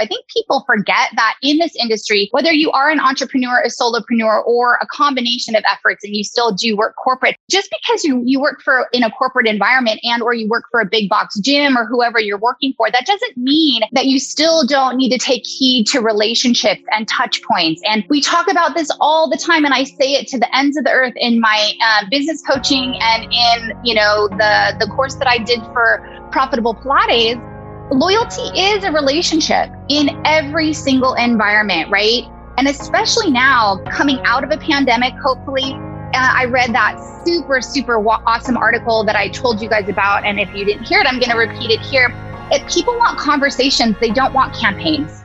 I think people forget that in this industry, whether you are an entrepreneur, a solopreneur, or a combination of efforts, and you still do work corporate, just because you, you work for in a corporate environment and or you work for a big box gym or whoever you're working for, that doesn't mean that you still don't need to take heed to relationships and touch points. And we talk about this all the time, and I say it to the ends of the earth in my uh, business coaching and in you know the the course that I did for profitable Pilates loyalty is a relationship in every single environment, right? And especially now, coming out of a pandemic, hopefully. Uh, I read that super, super awesome article that I told you guys about. And if you didn't hear it, I'm going to repeat it here. If people want conversations, they don't want campaigns.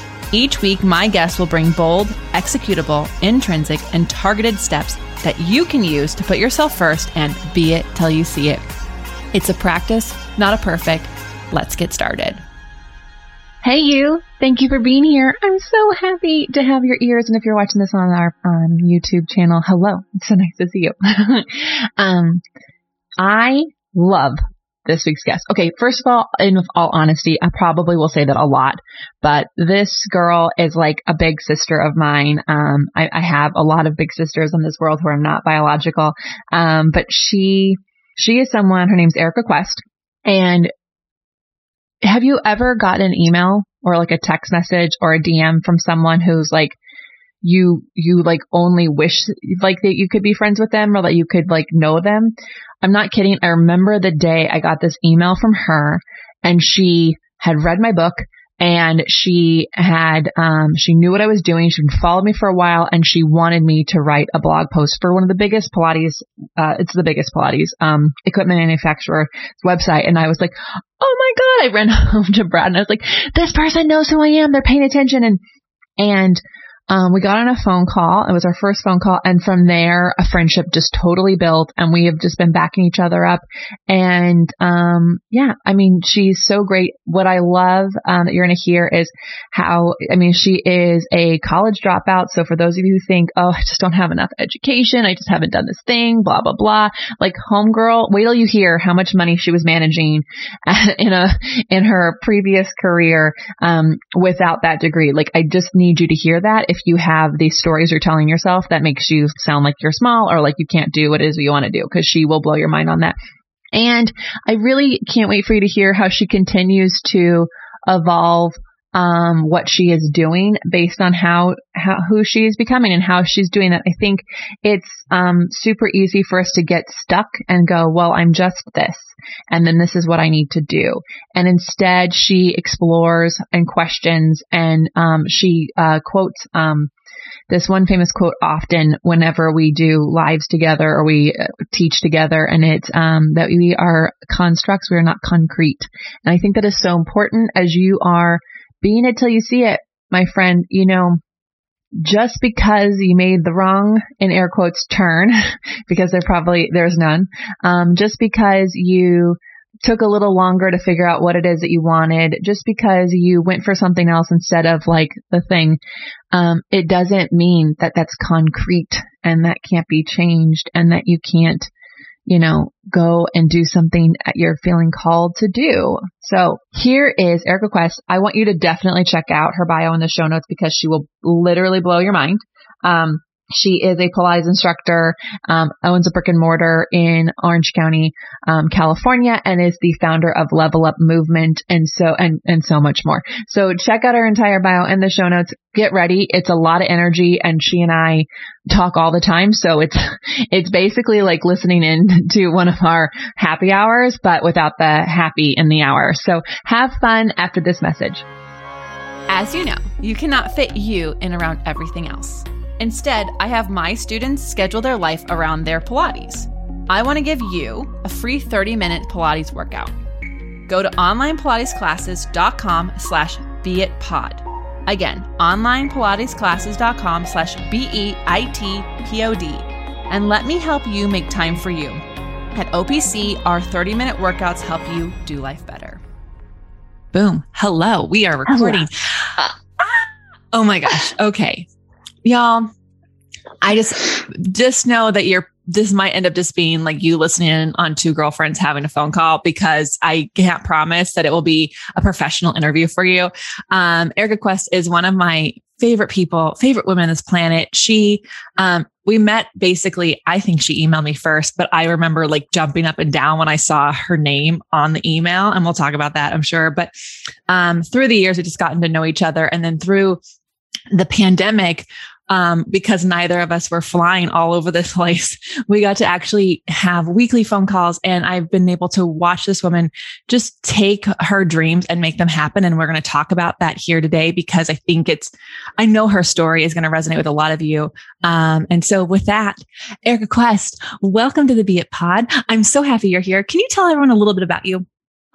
Each week, my guests will bring bold, executable, intrinsic, and targeted steps that you can use to put yourself first and be it till you see it. It's a practice, not a perfect. Let's get started. Hey, you. Thank you for being here. I'm so happy to have your ears. And if you're watching this on our um, YouTube channel, hello. It's so nice to see you. um, I love this week's guest. Okay, first of all, in all honesty, I probably will say that a lot, but this girl is like a big sister of mine. Um, I, I have a lot of big sisters in this world who are not biological. Um, but she, she is someone, her name's Erica Quest. And have you ever gotten an email or like a text message or a DM from someone who's like, you you like only wish like that you could be friends with them or that you could like know them. I'm not kidding. I remember the day I got this email from her and she had read my book and she had um she knew what I was doing. She'd followed me for a while and she wanted me to write a blog post for one of the biggest Pilates uh it's the biggest Pilates um equipment manufacturer website and I was like, "Oh my god." I ran home to Brad and I was like, "This person knows who I am. They're paying attention." And and um, we got on a phone call. It was our first phone call. And from there, a friendship just totally built and we have just been backing each other up. And, um, yeah, I mean, she's so great. What I love, um, that you're going to hear is how, I mean, she is a college dropout. So for those of you who think, oh, I just don't have enough education. I just haven't done this thing, blah, blah, blah. Like homegirl, wait till you hear how much money she was managing in a, in her previous career, um, without that degree. Like I just need you to hear that if you have these stories you're telling yourself that makes you sound like you're small or like you can't do what it is you want to do because she will blow your mind on that. And I really can't wait for you to hear how she continues to evolve um, what she is doing based on how, how who she is becoming and how she's doing that. I think it's um, super easy for us to get stuck and go, well, I'm just this, and then this is what I need to do. And instead, she explores and questions, and um, she uh, quotes um, this one famous quote often whenever we do lives together or we uh, teach together and it's um, that we are constructs we are not concrete and i think that is so important as you are being it till you see it, my friend, you know, just because you made the wrong, in air quotes, turn, because there probably, there's none, um, just because you took a little longer to figure out what it is that you wanted, just because you went for something else instead of like the thing, um, it doesn't mean that that's concrete and that can't be changed and that you can't you know, go and do something that you're feeling called to do. So here is Erica Quest. I want you to definitely check out her bio in the show notes because she will literally blow your mind. Um, she is a Pilates instructor, um, owns a brick and mortar in Orange County, um, California, and is the founder of Level Up Movement, and so and and so much more. So check out her entire bio in the show notes. Get ready; it's a lot of energy, and she and I talk all the time. So it's it's basically like listening in to one of our happy hours, but without the happy in the hour. So have fun after this message. As you know, you cannot fit you in around everything else. Instead, I have my students schedule their life around their Pilates. I want to give you a free 30-minute Pilates workout. Go to onlinepilatesclasses.com slash Be It Pod. Again, onlinepilatesclasses.com slash B-E-I-T-P-O-D. And let me help you make time for you. At OPC, our 30 minute workouts help you do life better. Boom. Hello. We are recording. Ah! Oh my gosh. Okay. Y'all, I just just know that you're this might end up just being like you listening on two girlfriends having a phone call because I can't promise that it will be a professional interview for you. Um, Erica Quest is one of my favorite people, favorite women on this planet. She, um, we met basically, I think she emailed me first, but I remember like jumping up and down when I saw her name on the email. And we'll talk about that, I'm sure. But um, through the years, we just gotten to know each other. And then through the pandemic, um, because neither of us were flying all over this place, we got to actually have weekly phone calls. And I've been able to watch this woman just take her dreams and make them happen. And we're going to talk about that here today because I think it's, I know her story is going to resonate with a lot of you. Um, and so with that, Erica Quest, welcome to the Be It Pod. I'm so happy you're here. Can you tell everyone a little bit about you?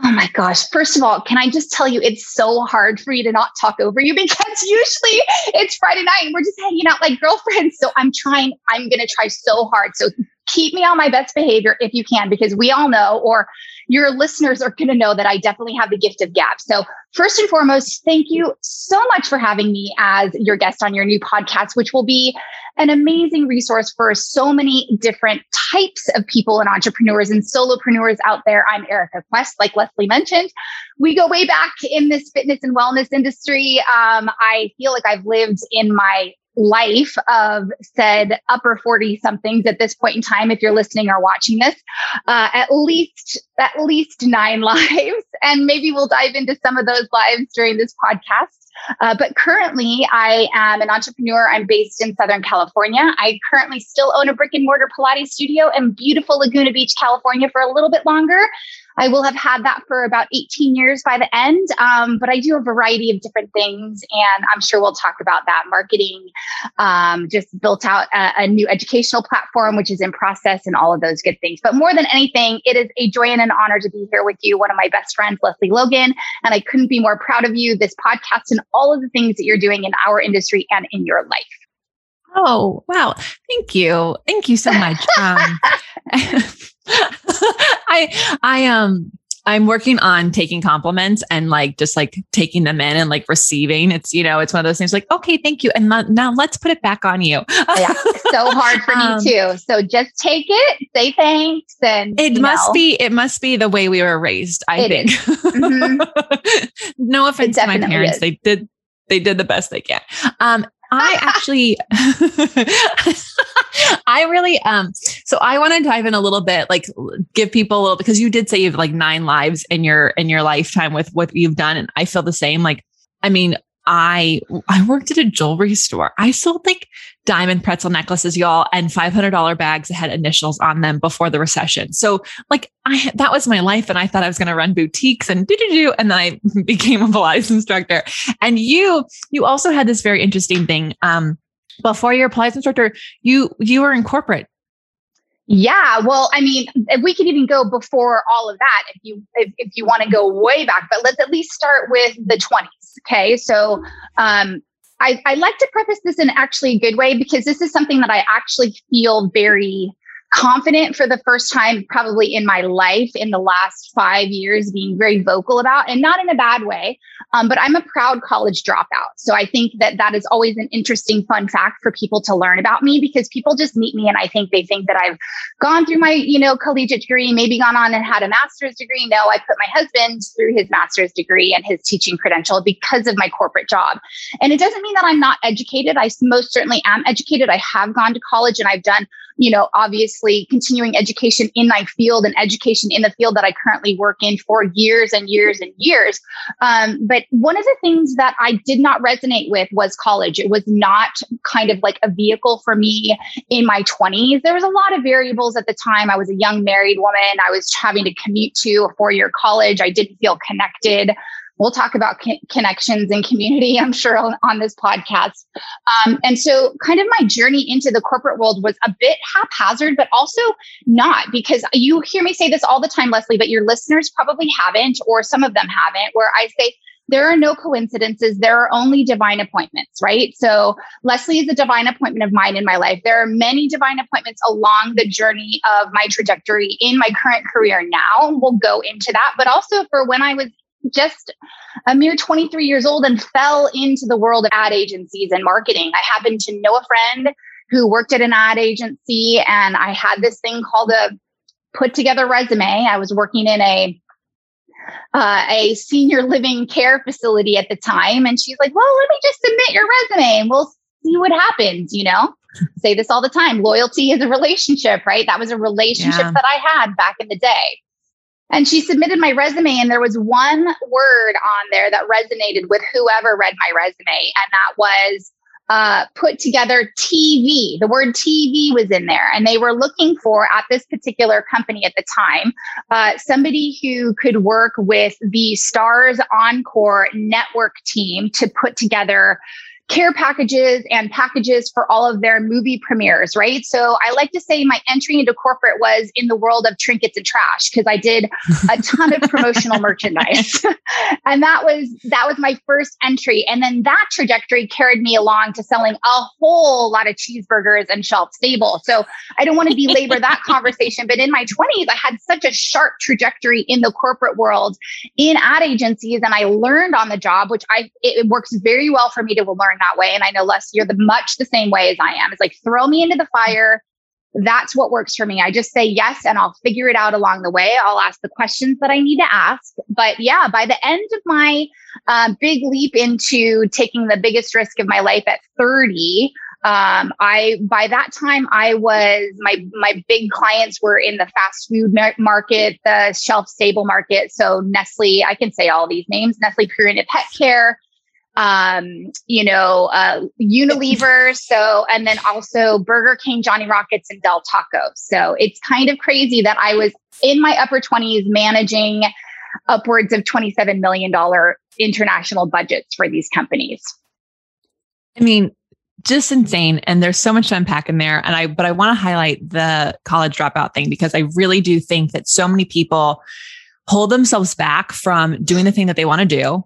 Oh my gosh. First of all, can I just tell you, it's so hard for you to not talk over you because usually it's Friday night and we're just hanging out like girlfriends. So I'm trying, I'm going to try so hard. So keep me on my best behavior if you can, because we all know, or your listeners are going to know that I definitely have the gift of gab. So, first and foremost, thank you so much for having me as your guest on your new podcast, which will be an amazing resource for so many different types of people and entrepreneurs and solopreneurs out there. I'm Erica Quest, like Lesley mentioned. We go way back in this fitness and wellness industry. Um, I feel like I've lived in my life of said upper 40 somethings at this point in time if you're listening or watching this uh, at least at least nine lives. And maybe we'll dive into some of those lives during this podcast. Uh, but currently i am an entrepreneur. I'm based in southern california. I currently still own a brick and mortar pilates studio in beautiful laguna beach california for a little bit longer I will have had that for about 18 years by the end. Um, but I do a variety of different things, and I'm sure we'll talk about that. Marketing, um, just built out a, a, new educational platform, which is in process, and all of those good things. But more than anything, it is a joy and an honor to be here with you, one of my best friends, Lesley Logan. And I couldn't be more proud of you, this podcast, and all of the things that you're doing in our industry and in your life. Oh, wow. Thank you. Thank you so much. Um, I, I, um, I'm working on taking compliments and like just like taking them in and like receiving. It's you know, it's one of those things like, okay, thank you. And now let's put it back on you. yeah. So hard for um, me too. So just take it, say thanks. And it must know. be, it must be the way we were raised, I it think. Mm-hmm. no offense to my parents. Is. They did they did the best they can. Um, I actually, I really, um, so I want to dive in a little bit, like give people a little, because you did say you have like nine lives in your, in your lifetime with what you've done. And I feel the same. Like, I mean, I I worked at a jewelry store. I sold like diamond pretzel necklaces, y'all, and five hundred dollar bags that had initials on them before the recession. So like I that was my life, and I thought I was going to run boutiques and do do do, and then I became a Pilates instructor. And you you also had this very interesting thing. Um, before you're a Pilates instructor, you you were in corporate yeah, well, I mean, we could even go before all of that if you if, if you want to go way back, but let's at least start with the 20s. Okay. So um I, I like to preface this in actually a good way because this is something that I actually feel very confident for the first time probably in my life in the last five years being very vocal about and not in a bad way um, but i'm a proud college dropout. So i think that that is always an interesting fun fact for people to learn about me because people just meet me and i think they think that i've gone through my you know collegiate degree maybe gone on and had a master's degree. No i put my husband through his master's degree and his teaching credential because of my corporate job. And it doesn't mean that i'm not educated. I most certainly am educated. I have gone to college and i've done you know, obviously continuing education in my field and education in the field that I currently work in for years and years and years. Um, but one of the things that I did not resonate with was college. It was not kind of like a vehicle for me in my 20s. There was a lot of variables at the time. I was a young married woman. I was having to commute to a four year college. I didn't feel connected we'll talk about co- connections and community, I'm sure, on, on this podcast. Um, and so, kind of my journey into the corporate world was a bit haphazard, but also not because you hear me say this all the time, Lesley, but your listeners probably haven't, or some of them haven't, where I say, there are no coincidences. There are only divine appointments, right? So Lesley is a divine appointment of mine in my life. There are many divine appointments along the journey of my trajectory in my current career now. We'll go into that, but also for when I was just a mere 23 years old and fell into the world of ad agencies and marketing. I happened to know a friend who worked at an ad agency and I had this thing called a put together resume. I was working in a uh, a senior living care facility at the time. And she's like, well, let me just submit your resume and we'll see what happens, you know? Say this all the time. Loyalty is a relationship, right? That was a relationship yeah. that I had back in the day. And she submitted my resume, and there was one word on there that resonated with whoever read my resume, and that was uh, put together TV. The word TV was in there, and they were looking for at this particular company at the time uh, somebody who could work with the Starz Encore network team to put together care packages and packages for all of their movie premieres, right? So I like to say my entry into corporate was in the world of trinkets and trash because I did a ton of promotional merchandise. and that was that was my first entry and then that trajectory carried me along to selling a whole lot of cheeseburgers and shelf stable. So I don't want to belabor that conversation, but in my 20s I had such a sharp trajectory in the corporate world in ad agencies and I learned on the job which I it works very well for me to learn that way. And I know Les, you're the much the same way as I am. It's like throw me into the fire. That's what works for me. I just say yes and I'll figure it out along the way. I'll ask the questions that I need to ask. But yeah, by the end of my uh, big leap into taking the biggest risk of my life at 30, um, I by that time I was my my big clients were in the fast food market, the shelf stable market. So Nestle, I can say all these names: Nestle Purina Pet Care, um, you know, uh, Unilever. So, and then also Burger King, Johnny Rockets, and Del Taco. So it's kind of crazy that I was in my upper 20s managing upwards of $27 million international budgets for these companies. I mean, just insane. And there's so much to unpack in there. And I, but I want to highlight the college dropout thing because I really do think that so many people hold themselves back from doing the thing that they want to do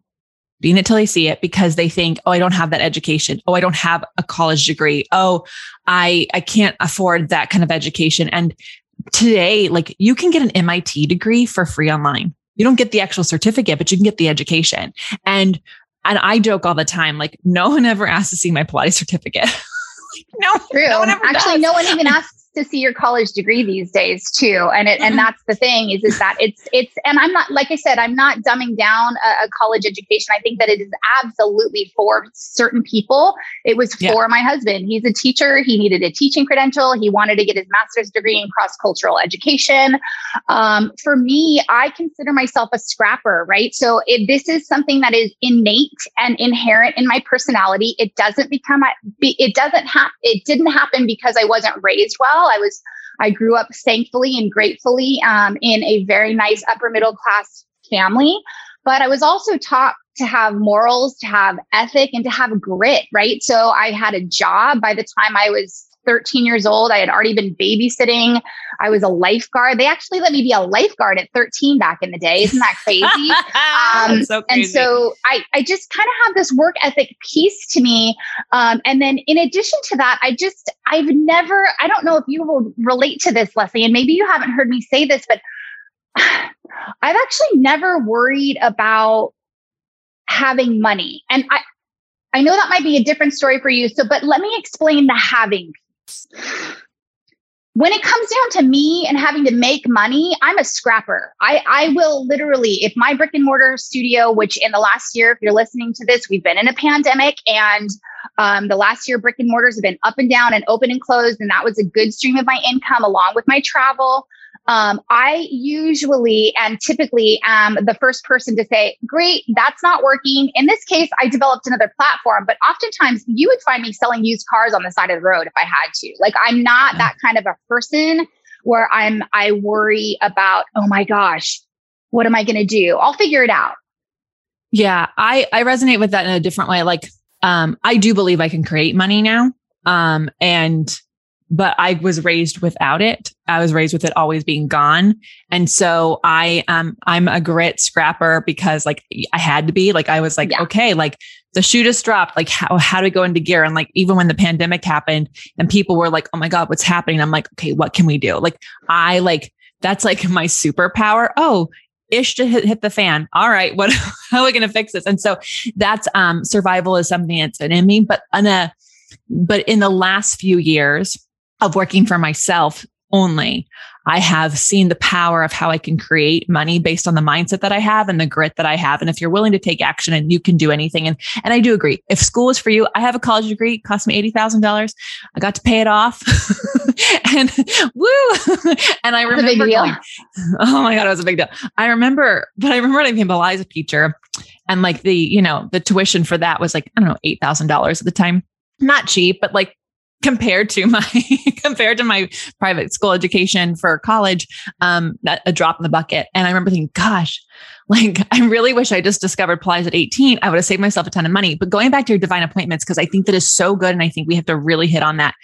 being it till they see it because they think, oh, I don't have that education. Oh, I don't have a college degree. Oh, I, I can't afford that kind of education. And today, like you can get an MIT degree for free online. You don't get the actual certificate, but you can get the education. And and I joke all the time, like no one ever asks to see my Pilates certificate. no, True. No Actually, does. no one even asks to see your college degree these days too. And it, and mm-hmm. that's the thing is is that it's it's and i'm not like i said i'm not dumbing down a, a college education. I think that it is absolutely for certain people. It was for yeah. my husband. He's a teacher. He needed a teaching credential. He wanted to get his master's degree in cross-cultural education. Um, for me i consider myself a scrapper right? So if this is something that is innate and inherent in my personality. It doesn't become it doesn't have it didn't happen because i wasn't raised well well. I was, I grew up thankfully and gratefully um, in a very nice upper middle class family, but I was also taught to have morals, to have ethic, and to have grit, right? So I had a job by the time I was 13 years old. I had already been babysitting. I was a lifeguard. They actually let me be a lifeguard at 13 back in the day. Isn't that crazy? um, so crazy. And so I, I just kind of have this work ethic piece to me. Um, and then in addition to that, I just, I've never, I don't know if you will relate to this, Lesley, and maybe you haven't heard me say this, but I've actually never worried about having money. And I, I know that might be a different story for you. So, but let me explain the having when it comes down to me and having to make money, I'm a scrapper. I, I will literally, if my brick and mortar studio, which in the last year, if you're listening to this, we've been in a pandemic and um, the last year brick and mortars have been up and down and open and closed. And that was a good stream of my income along with my travel. Um, I usually and typically am the first person to say, Great, that's not working. In this case, I developed another platform, but oftentimes you would find me selling used cars on the side of the road if I had to. Like, I'm not that kind of a person where I'm, I worry about, oh my gosh, what am I going to do? I'll figure it out. Yeah, I, I resonate with that in a different way. Like, um, I do believe I can create money now. Um, and but I was raised without it. I was raised with it always being gone. And so I um I'm a grit scrapper because like I had to be like I was like, yeah. okay, like the shoe just dropped. Like how how do we go into gear? And like even when the pandemic happened and people were like, oh my God, what's happening? I'm like, okay, what can we do? Like I like that's like my superpower. Oh, ish to hit, hit the fan. All right, what how are we going to fix this? And so that's um survival is something that's in me, but on a but in the last few years of working for myself only, I have seen the power of how I can create money based on the mindset that I have and the grit that I have. And if you're willing to take action and you can do anything, and and I do agree, if school is for you, I have a college degree, cost me eighty thousand dollars. I got to pay it off, and woo! and I remember, going, oh my god, it was a big deal. I remember, but I remember when I became a Pilates teacher, and like the you know the tuition for that was like I don't know eight thousand dollars at the time not cheap, but like compared to my compared to my private school education for college um a drop in the bucket. And i remember thinking gosh like i really wish i just discovered Pilates at 18 i would have saved myself a ton of money. But going back to your divine appointments because i think that is so good and i think we have to really hit on that.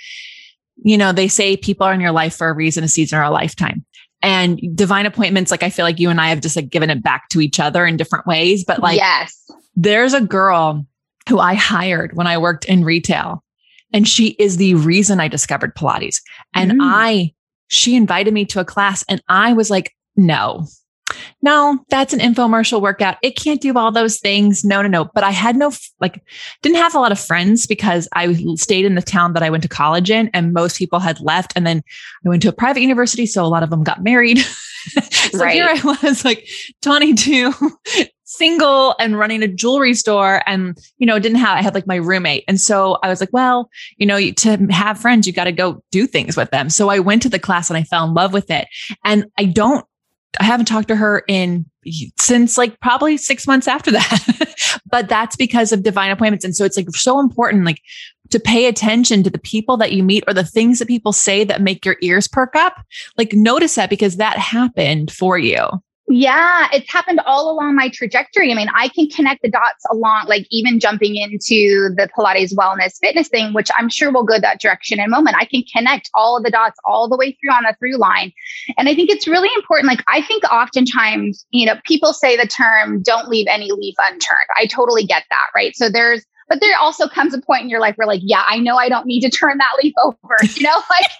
You know they say people are in your life for a reason a season or a lifetime. And divine appointments like i feel like you and i have just like given it back to each other in different ways. But like yes. there's a girl who I hired when I worked in retail. And she is the reason I discovered Pilates. And mm. I, she invited me to a class and I was like, no, no, that's an infomercial workout. It can't do all those things. No, no, no. But I had no, like, didn't have a lot of friends because I stayed in the town that I went to college in and most people had left. And then I went to a private university. So a lot of them got married. so right. here I was like 22, single and running a jewelry store and you know didn't have i had like my roommate. And so i was like well you know to have friends you got to go do things with them. So i went to the class and i fell in love with it. And i don't i haven't talked to her in since like probably six months after that. But that's because of divine appointments. And so it's like so important like to pay attention to the people that you meet or the things that people say that make your ears perk up. Like notice that because that happened for you yeah, it's happened all along my trajectory. I mean, I can connect the dots along, like even jumping into the Pilates wellness fitness thing, which I'm sure will go that direction in a moment. I can connect all of the dots all the way through on a through line. And I think it's really important. Like, I think oftentimes, you know, people say the term, don't leave any leaf unturned. I totally get that, right? So there's, but there also comes a point in your life where, like, yeah, I know I don't need to turn that leaf over. You know, like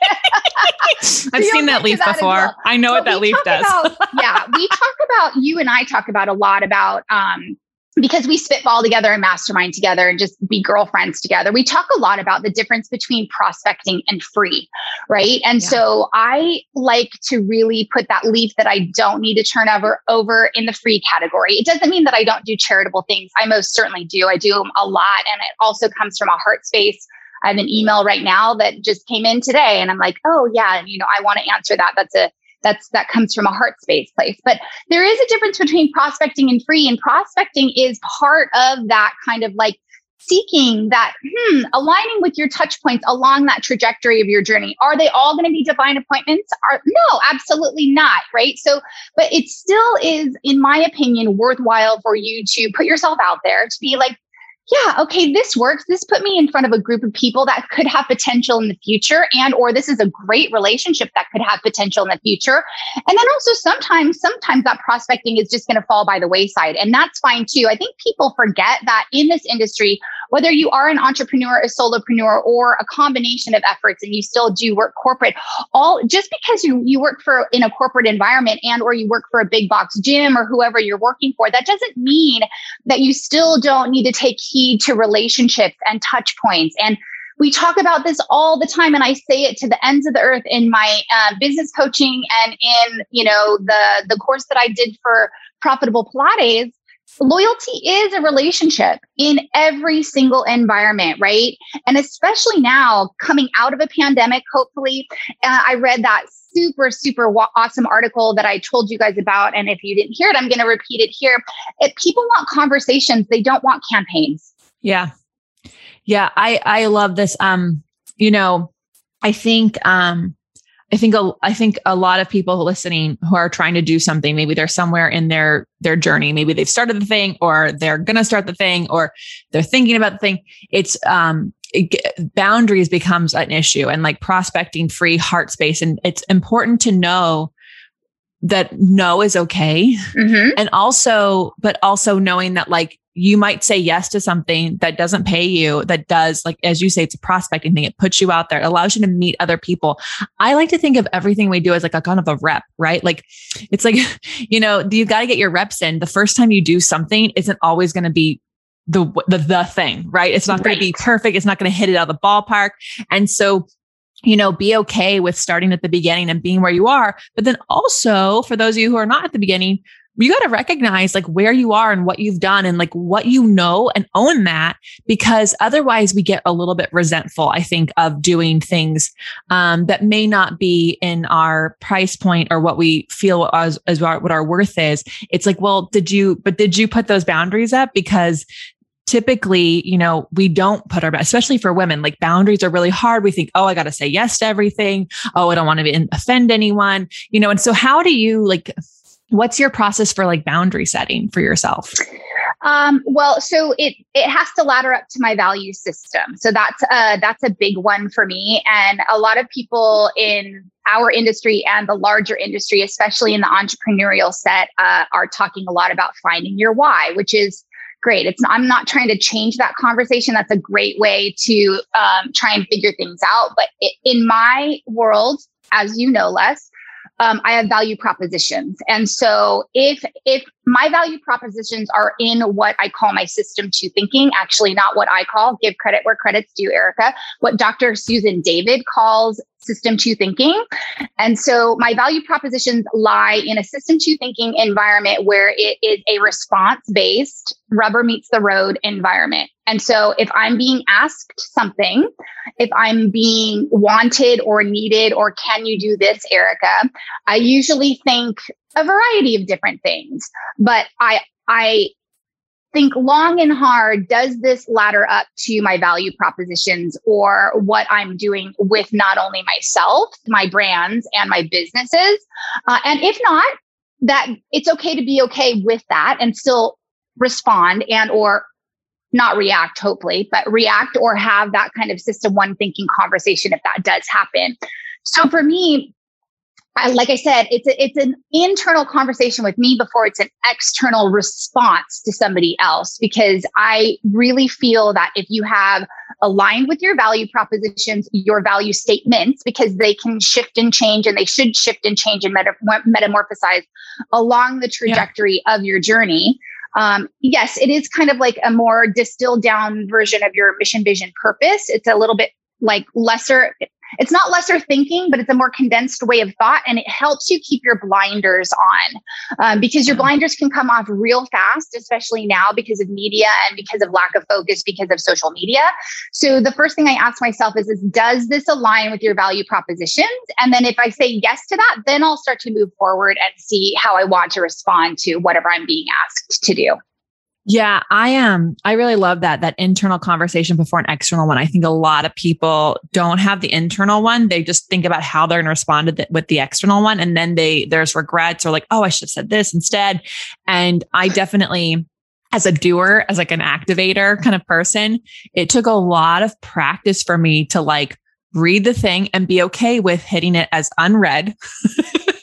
I've seen that leaf that before. Well. I know what that leaf does. About, yeah, we talk about you and I talk about a lot about um, because we spitball together and mastermind together and just be girlfriends together, we talk a lot about the difference between prospecting and free, right? And yeah. so I like to really put that leaf that I don't need to turn over over in the free category. It doesn't mean that I don't do charitable things. I most certainly do. I do them a lot, and it also comes from a heart space. I have an email right now that just came in today, and I'm like, oh yeah, you know, I want to answer that. That's a that's that comes from a heart space place. But there is a difference between prospecting and free and prospecting is part of that kind of like seeking that hmm aligning with your touch points along that trajectory of your journey. Are they all going to be divine appointments? Are no absolutely not right? So but it still is in my opinion worthwhile for you to put yourself out there to be like yeah okay this works. This put me in front of a group of people that could have potential in the future and or this is a great relationship that could have potential in the future. And then also sometimes sometimes that prospecting is just going to fall by the wayside and that's fine too. I think people forget that in this industry whether you are an entrepreneur, a solopreneur, or a combination of efforts and you still do work corporate, all just because you, you work for in a corporate environment and or you work for a big box gym or whoever you're working for, that doesn't mean that you still don't need to take heed to relationships and touch points. And we talk about this all the time and i say it to the ends of the earth in my uh, business coaching and in you know the the course that i did for profitable pilates loyalty is a relationship in every single environment, right? And especially now coming out of a pandemic, hopefully. Uh, I read that super, super awesome article that I told you guys about. And if you didn't hear it, I'm going to repeat it here. If people want conversations, they don't want campaigns. Yeah. Yeah. I, I love this. Um, you know, I think, um, I think a, I think a lot of people listening who are trying to do something, maybe they're somewhere in their their journey, maybe they've started the thing, or they're gonna start the thing, or they're thinking about the thing. It's um, it, boundaries becomes an issue and like prospecting free heart space. And it's important to know that no is okay. Mm-hmm. And also, but also knowing that like you might say yes to something that doesn't pay you, that does, like, as you say, it's a prospecting thing. It puts you out there, it allows you to meet other people. I like to think of everything we do as like a kind of a rep, right? Like, it's like, you know, you've got to get your reps in. The first time you do something isn't always going to be the, the, the thing, right? It's not going to be perfect. It's not going to hit it out of the ballpark. And so you know, be okay with starting at the beginning and being where you are. But then also for those of you who are not at the beginning, you got to recognize like where you are and what you've done and like what you know and own that because otherwise we get a little bit resentful i think of doing things um, that may not be in our price point or what we feel as, as our, what our worth is it's like well did you but did you put those boundaries up because typically, you know, we don't put our, especially for women, like boundaries are really hard. We think, oh, I got to say yes to everything. Oh, I don't want to offend anyone, you know. And so, how do you like, what's your process for like boundary setting for yourself? Um, well, so it it has to ladder up to my value system. So that's uh that's a big one for me. And a lot of people in our industry and the larger industry, especially in the entrepreneurial set, uh, are talking a lot about finding your why, which is great. It's I'm not trying to change that conversation. That's a great way to um, try and figure things out. But it, in my world, as you know, Les, um, I have value propositions. And so if if my value propositions are in what I call my system two thinking, actually not what I call, give credit where credit's due, Erica, what Dr. Susan David calls system two thinking. And so my value propositions lie in a system two thinking environment where it is a response based rubber meets the road environment. And so if I'm being asked something, if I'm being wanted or needed, or can you do this, Erica, I usually think a variety of different things. But I, I think long and hard does this ladder up to my value propositions or what I'm doing with not only myself, my brands, and my businesses? Uh, and if not, that it's okay to be okay with that and still respond and or not react hopefully but react or have that kind of system one thinking conversation if that does happen so for me like I said, it's a, it's an internal conversation with me before it's an external response to somebody else. Because I really feel that if you have aligned with your value propositions, your value statements, because they can shift and change, and they should shift and change and meta- metamorphosize along the trajectory yeah. of your journey. Um, yes, it is kind of like a more distilled down version of your mission, vision, purpose. It's a little bit like lesser it's not lesser thinking, but it's a more condensed way of thought. And it helps you keep your blinders on um, because your blinders can come off real fast, especially now because of media and because of lack of focus because of social media. So the first thing I ask myself is, is does this align with your value propositions? And then if I say yes to that, then I'll start to move forward and see how I want to respond to whatever I'm being asked to do. Yeah, I am. I really love that that internal conversation before an external one. I think a lot of people don't have the internal one. They just think about how they're going to respond to the, with the external one, and then they there's regrets or like, oh, I should have said this instead. And I definitely, as a doer, as like an activator kind of person, it took a lot of practice for me to like read the thing and be okay with hitting it as unread.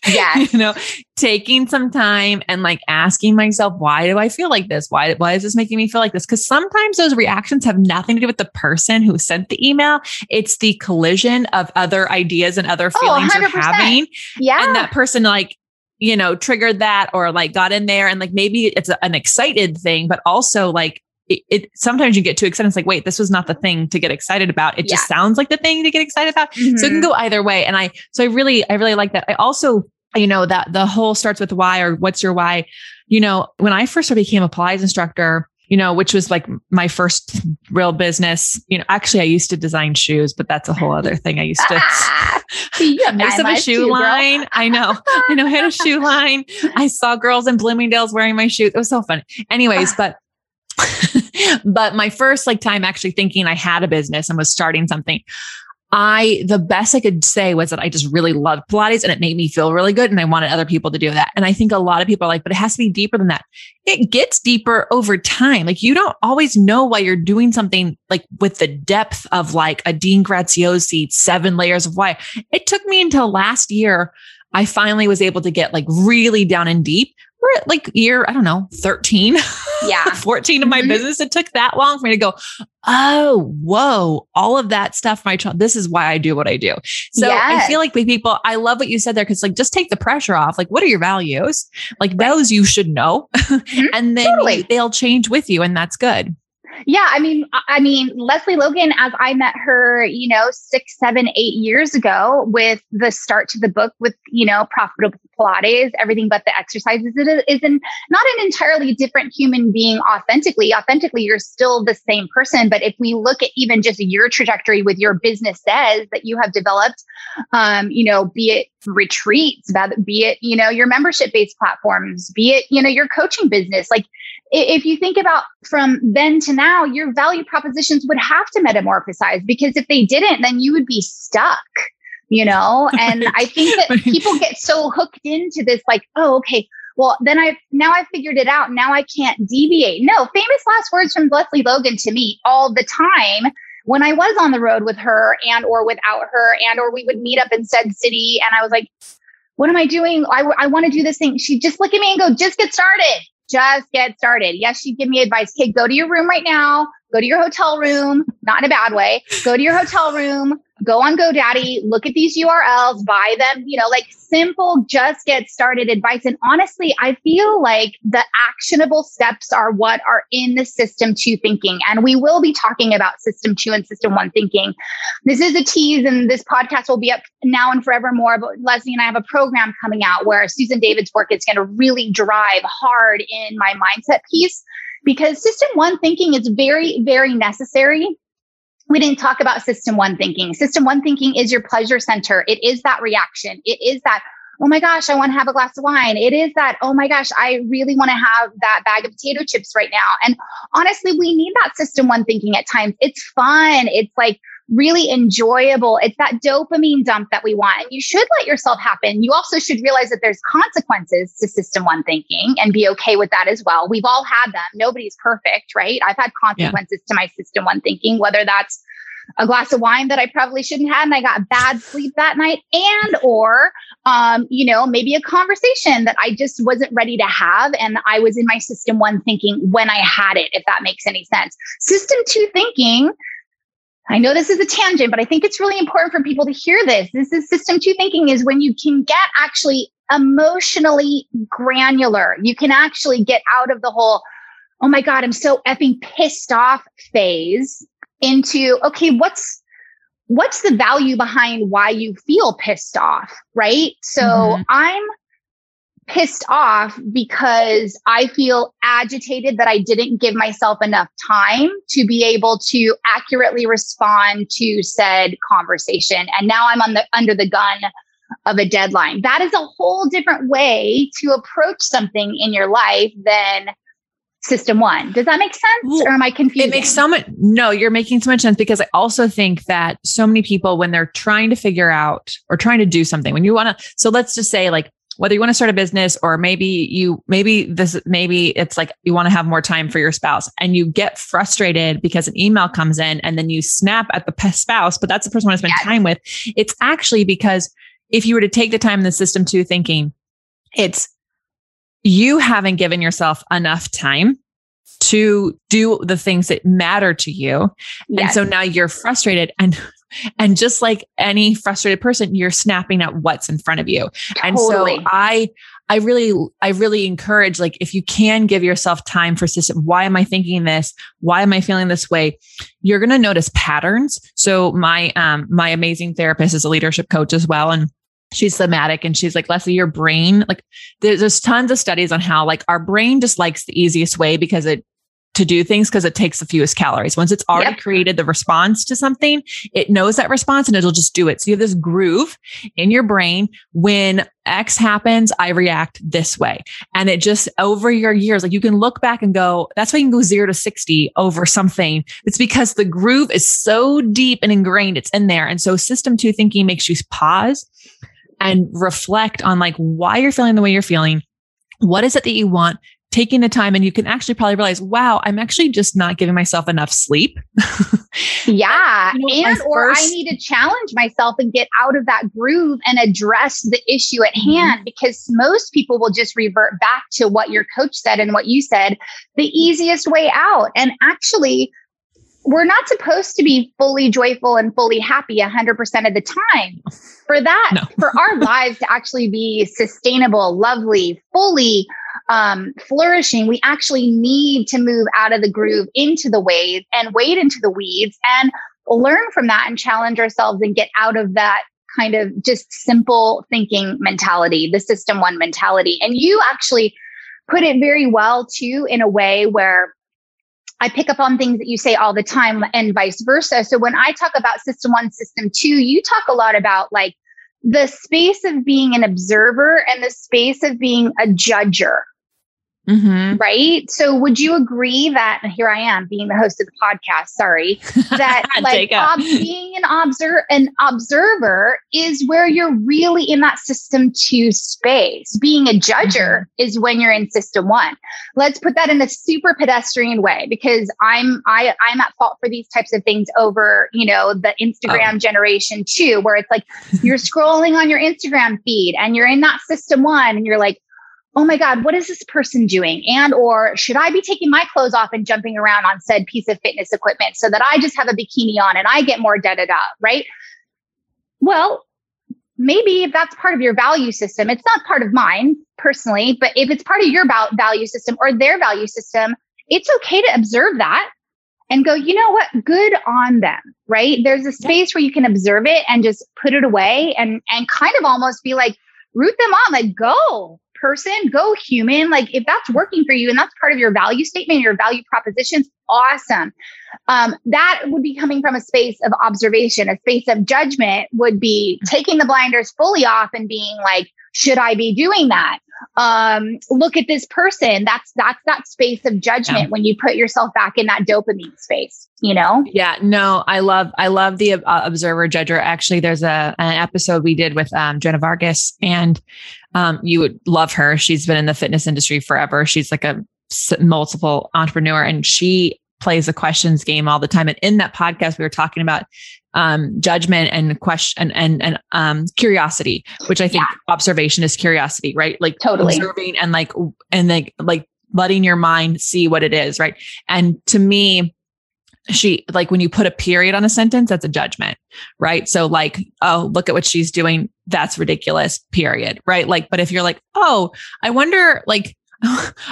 Yeah. you know, taking some time and like asking myself, why do I feel like this? Why, why is this making me feel like this? Because sometimes those reactions have nothing to do with the person who sent the email. It's the collision of other ideas and other oh, feelings oh, you're having. Yeah. And that person like you know, triggered that or like got in there and like maybe it's an excited thing, but also like it, it, sometimes you get too excited. It's like, wait, this was not the thing to get excited about. It yeah. just sounds like the thing to get excited about. Mm-hmm. So it can mm-hmm. go either way. And I, so I really, I really like that. I also, you know, that the whole starts with why or what's your why. You know, when I first became a Pilates instructor, you know, which was like my first real business. You know, actually, I used to design shoes, but that's a whole other thing. I used to. I used to have a shoe too, line. I know, I know, I had a shoe line. I saw girls in Bloomingdale's wearing my shoes. It was so funny. Anyways, but but my first like time actually thinking I had a business and was starting something, I, the best I could say was that I just really loved Pilates and it made me feel really good. And I wanted other people to do that. And I think a lot of people are like, but it has to be deeper than that. It gets deeper over time. Like you don't always know why you're doing something like with the depth of like a Dean Graziosi, seven layers of why. It took me until last year. I finally was able to get like really down and deep we're at like year, I don't know, 13, yeah, 14 of my mm-hmm. business. It took that long for me to go, oh, whoa, all of that stuff. My child, this is why I do what I do. So yes. I feel like the people, I love what you said there because like just take the pressure off. Like, what are your values? Like right. those you should know, mm-hmm. and then totally. they'll change with you, and that's good. Yeah, I mean, I mean, Lesley Logan, as I met her, you know, six, seven, eight years ago, with the start to the book with, you know, profitable Pilates, everything but the exercises, it is an, not an entirely different human being authentically. Authentically, you're still the same person. But if we look at even just your trajectory with your business says that you have developed, um, you know, be it retreats, be it, you know, your membership based platforms, be it, you know, your coaching business, like if you think about from then to now, your value propositions would have to metamorphosize because if they didn't, then you would be stuck, you know? And I think that people get so hooked into this, like, oh, okay, well, then I've now I've figured it out. Now I can't deviate. No, famous last words from Lesley Logan to me all the time when I was on the road with her and or without her and or we would meet up in said city and I was like, what am I doing? I, I want to do this thing. She'd just look at me and go, just get started just get started. Yes, she'd give me advice. Okay, go to your room right now. Go to your hotel room, not in a bad way. Go to your hotel room, go on GoDaddy, look at these URLs, buy them, you know, like simple, just get started advice. And honestly, I feel like the actionable steps are what are in the system two thinking. And we will be talking about system two and system one thinking. This is a tease, and this podcast will be up now and forevermore. But Lesley and I have a program coming out where Susan David's work is going to really drive hard in my mindset piece because system one thinking is very, very necessary we didn't talk about system one thinking. System one thinking is your pleasure center. It is that reaction. It is that, oh my gosh, I want to have a glass of wine. It is that, oh my gosh, I really want to have that bag of potato chips right now. And honestly, we need that system one thinking at times. It's fun. It's like, really enjoyable. It's that dopamine dump that we want. And you should let yourself happen. You also should realize that there's consequences to system one thinking and be okay with that as well. We've all had them. Nobody's perfect, right? I've had consequences yeah. to my system one thinking, whether that's a glass of wine that I probably shouldn't have and I got bad sleep that night and or um, you know maybe a conversation that I just wasn't ready to have and I was in my system 1 thinking when I had it if that makes any sense. System 2 thinking I know this is a tangent, but I think it's really important for people to hear this. This is system two thinking is when you can get actually emotionally granular. You can actually get out of the whole, oh my God, I'm so effing pissed off phase into, okay, what's, what's the value behind why you feel pissed off? Right. So mm-hmm. I'm pissed off because I feel agitated that I didn't give myself enough time to be able to accurately respond to said conversation. And now I'm on the under the gun of a deadline. That is a whole different way to approach something in your life than system one. Does that make sense? or am I confused? It makes so much no, you're making so much sense because I also think that so many people when they're trying to figure out or trying to do something, when you want to so let's just say like whether you want to start a business or maybe you maybe this maybe it's like you want to have more time for your spouse and you get frustrated because an email comes in and then you snap at the spouse but that's the person you want to spend yes. time with it's actually because if you were to take the time in the system two thinking it's you haven't given yourself enough time to do the things that matter to you yes. and so now you're frustrated and and just like any frustrated person, you're snapping at what's in front of you. Totally. And so I, I really, I really encourage, like, if you can give yourself time for system, why am I thinking this? Why am I feeling this way? You're going to notice patterns. So my, um, my amazing therapist is a leadership coach as well. And she's somatic and she's like lesley your brain like there's, there's tons of studies on how like our brain just likes the easiest way because it to do things because it takes the fewest calories. Once it's already yep. created the response to something, it knows that response and it'll just do it. So you have this groove in your brain. When X happens, I react this way. And it just over your years, like you can look back and go, that's why you can go zero to 60 over something. It's because the groove is so deep and ingrained. It's in there. And so system two thinking makes you pause and reflect on like why you're feeling the way you're feeling. What is it that you want? Taking the time and you can actually probably realize, wow, I'm actually just not giving myself enough sleep. yeah. You know, and or I need to challenge myself and get out of that groove and address the issue at mm-hmm. hand because most people will just revert back to what your coach said and what you said, the easiest way out. And actually, we're not supposed to be fully joyful and fully happy 100% of the time. For that, no. for our lives to actually be sustainable, lovely, fully um, flourishing, we actually need to move out of the groove into the waves and wade into the weeds and learn from that and challenge ourselves and get out of that kind of just simple thinking mentality, the system one mentality. And you actually put it very well too, in a way where I pick up on things that you say all the time and vice versa. So when I talk about system one, system two, you talk a lot about like the space of being an observer and the space of being a judger. Mm-hmm. Right. So would you agree that here I am being the host of the podcast, sorry, that like ob- being an observer an observer is where you're really in that system two space. Being a judger mm-hmm. is when you're in system one. Let's put that in a super pedestrian way because I'm I I'm at fault for these types of things over, you know, the Instagram oh. generation too, where it's like you're scrolling on your Instagram feed and you're in that system one and you're like, oh my god what is this person doing? And or should i be taking my clothes off and jumping around on said piece of fitness equipment so that i just have a bikini on and i get more da da da right? Well maybe if that's part of your value system it's not part of mine personally but if it's part of your value system or their value system it's okay to observe that and go you know what? Good on them right? There's a space where you can observe it and just put it away and and kind of almost be like root them on like go person, go human. Like if that's working for you and that's part of your value statement, your value propositions, awesome. Um, that would be coming from a space of observation. A space of judgment would be taking the blinders fully off and being like, should I be doing that? Um, look at this person. That's that's that space of judgment yeah. when you put yourself back in that dopamine space. You know? Yeah. No, I love I love the uh, observer judger. Actually, there's a an episode we did with um, Jenna Vargas, and um, you would love her. She's been in the fitness industry forever. She's like a multiple entrepreneur, and she plays a questions game all the time. And in that podcast, we were talking about um, judgment and question and and, and um, curiosity, which I think yeah. observation is curiosity, right? Like totally observing and like and like like letting your mind see what it is, right? And to me, she like when you put a period on a sentence, that's a judgment, right? So like, oh, look at what she's doing. That's ridiculous. Period. Right. Like, but if you're like, oh, I wonder, like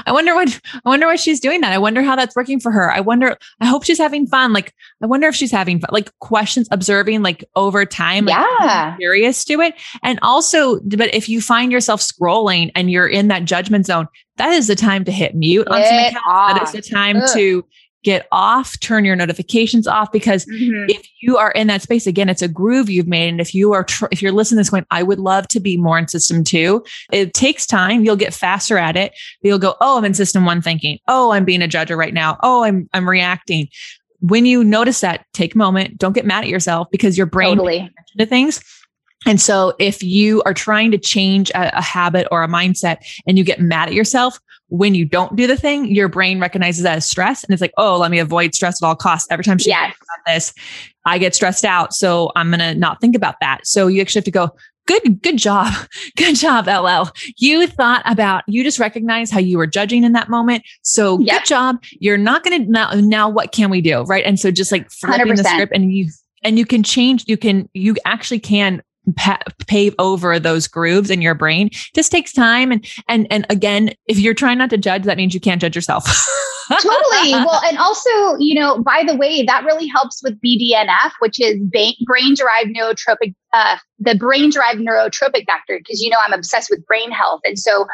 I wonder what I wonder why she's doing that. I wonder how that's working for her. I wonder. I hope she's having fun. Like I wonder if she's having fun. Like questions, observing like over time. Like, yeah, curious to it. And also, but if you find yourself scrolling and you're in that judgment zone, that is the time to hit mute on some accounts. That is the time Ugh. to get off, turn your notifications off because mm-hmm. if you are in that space again, it's a groove you've made. And if you are, tr- if you're listening to this going, I would love to be more in system two, it takes time. You'll get faster at it. You'll go, Oh, I'm in system one thinking. Oh, I'm being a judger right now. Oh, I'm, I'm reacting. When you notice that, take a moment. Don't get mad at yourself because your brain totally. to things. And so if you are trying to change a, a habit or a mindset and you get mad at yourself, when you don't do the thing, your brain recognizes that as stress and it's like, oh, let me avoid stress at all costs. Every time she yes. about this, I get stressed out. So I'm going to not think about that. So you actually have to go, good, good job. Good job, LL. You thought about, you just recognize how you were judging in that moment. So yep. good job. You're not going to now, now what can we do? Right. And so just like flipping 100%. the script and you, and you can change, you can, you actually can pa- pave over those grooves in your brain. Just takes time. And, and, and again, if you're trying not to judge, that means you can't judge yourself. totally. Well, and also, you know, by the way, that really helps with BDNF, which is brain derived neurotrophic uh, the brain derived neurotrophic factor because you know I'm obsessed with brain health. And so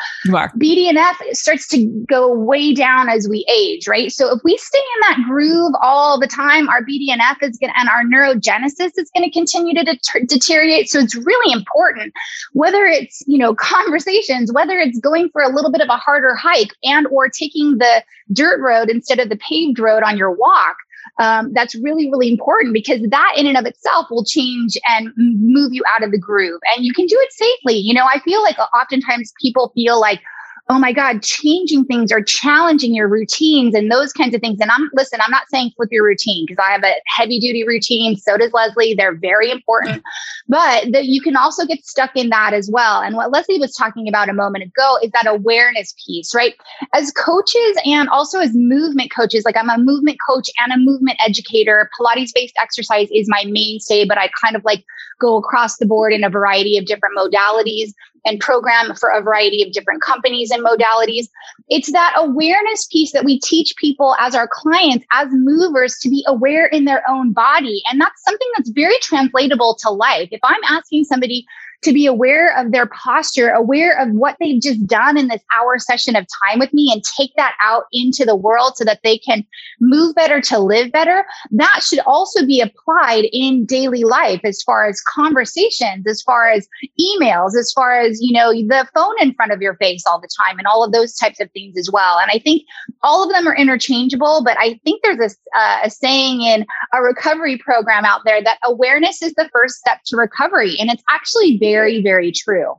BDNF starts to go way down as we age, right? So if we stay in that groove all the time, our BDNF is going to, and our neurogenesis is going to continue to deter- deteriorate. So it's really important, whether it's, you know, conversations, whether it's going for a little bit of a harder hike and or taking the dirt road instead of the paved road on your walk um, that's really, really important because that in and of itself will change and move you out of the groove. And you can do it safely. You know, I feel like oftentimes people feel like, oh my God, changing things or challenging your routines and those kinds of things. And I'm, listen, I'm not saying flip your routine because I have a heavy duty routine. So does Lesley. They're very important, but that you can also get stuck in that as well. And what Lesley was talking about a moment ago is that awareness piece, right? As coaches and also as movement coaches, like I'm a movement coach and a movement educator, Pilates based exercise is my mainstay, but I kind of like go across the board in a variety of different modalities and program for a variety of different companies and modalities. It's that awareness piece that we teach people as our clients, as movers, to be aware in their own body. And that's something that's very translatable to life. If I'm asking somebody to be aware of their posture, aware of what they've just done in this hour session of time with me and take that out into the world so that they can move better to live better. That should also be applied in daily life as far as conversations, as far as emails, as far as, you know, the phone in front of your face all the time and all of those types of things as well. And I think all of them are interchangeable, but I think there's a, uh, a saying in a recovery program out there that awareness is the first step to recovery. And it's actually very, very true.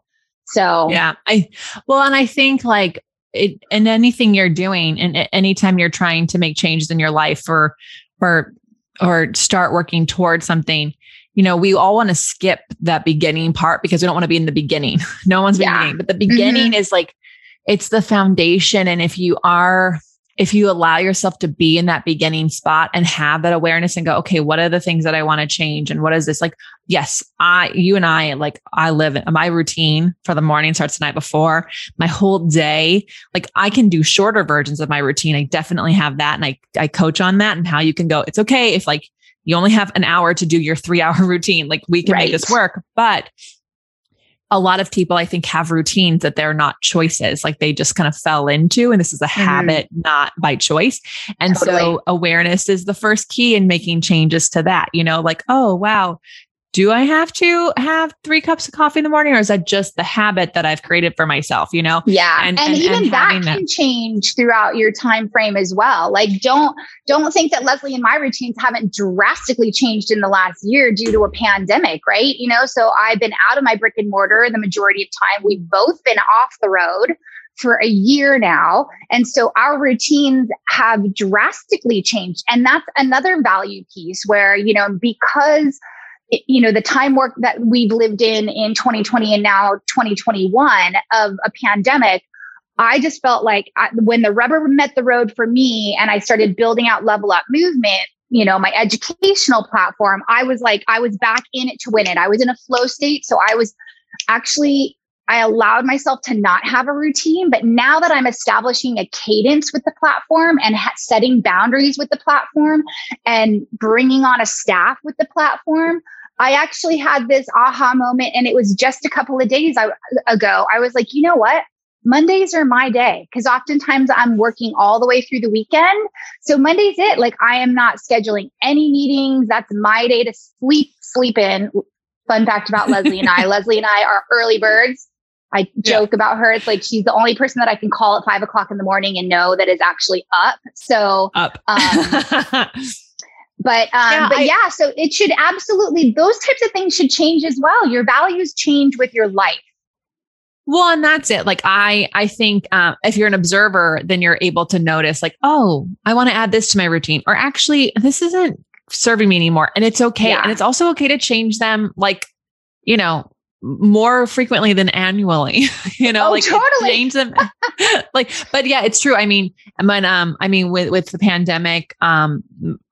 So, yeah, I, well, and I think like, it, and anything you're doing and anytime you're trying to make changes in your life or or or start working towards something you know we all want to skip that beginning part because we don't want to be in the beginning no one's yeah. beginning but the beginning mm-hmm. is like it's the foundation and if you are if you allow yourself to be in that beginning spot and have that awareness and go, okay, what are the things that I want to change? And what is this? Like, yes, I, you and I, like, I live in my routine for the morning starts the night before my whole day. Like, I can do shorter versions of my routine. I definitely have that. And I, I coach on that and how you can go, it's okay if like you only have an hour to do your three hour routine. Like, we can right. make this work. But a lot of people, I think, have routines that they're not choices, like they just kind of fell into. And this is a mm-hmm. habit, not by choice. And totally. so awareness is the first key in making changes to that. You know, like, oh, wow, do I have to have three cups of coffee in the morning or is that just the habit that I've created for myself, you know? Yeah. And, and, and even and that can that. change throughout your time frame as well. Like don't don't think that Lesley and my routines haven't drastically changed in the last year due to a pandemic, right? You know, so I've been out of my brick and mortar the majority of time. We've both been off the road for a year now. And so our routines have drastically changed. And that's another value piece where, you know, because you know the time work that we've lived in in 2020 and now 2021 of a pandemic i just felt like I, when the rubber met the road for me and i started building out level up movement you know my educational platform i was like i was back in it to win it. I was in a flow state. So i was actually I allowed myself to not have a routine, but now that I'm establishing a cadence with the platform and ha- setting boundaries with the platform and bringing on a staff with the platform, I actually had this aha moment, and it was just a couple of days ago. I was like, you know what? Mondays are my day because oftentimes I'm working all the way through the weekend. So Monday's it. Like I am not scheduling any meetings. That's my day to sleep, sleep in. Fun fact about Lesley and I Lesley and I are early birds. I joke yeah. about her. It's like she's the only person that I can call at five o'clock in the morning and know that is actually up. So, up. Um, But um, yeah, but I, yeah, so it should absolutely those types of things should change as well. Your values change with your life. Well, and that's it. Like I, I think um, if you're an observer, then you're able to notice, like, oh, I want to add this to my routine, or actually, this isn't serving me anymore, and it's okay. Yeah. And it's also okay to change them, like, you know, more frequently than annually you know oh, like totally. change them like but yeah it's true i mean but um i mean with with the pandemic um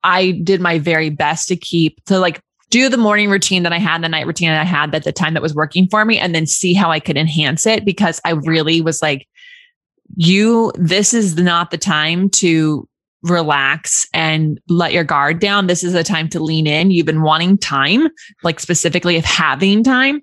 i did my very best to keep to like do the morning routine that i had the night routine that i had at the time that was working for me and then see how i could enhance it because i really was like you this is not the time to relax and let your guard down. This is a time to lean in. You've been wanting time, like specifically of having time.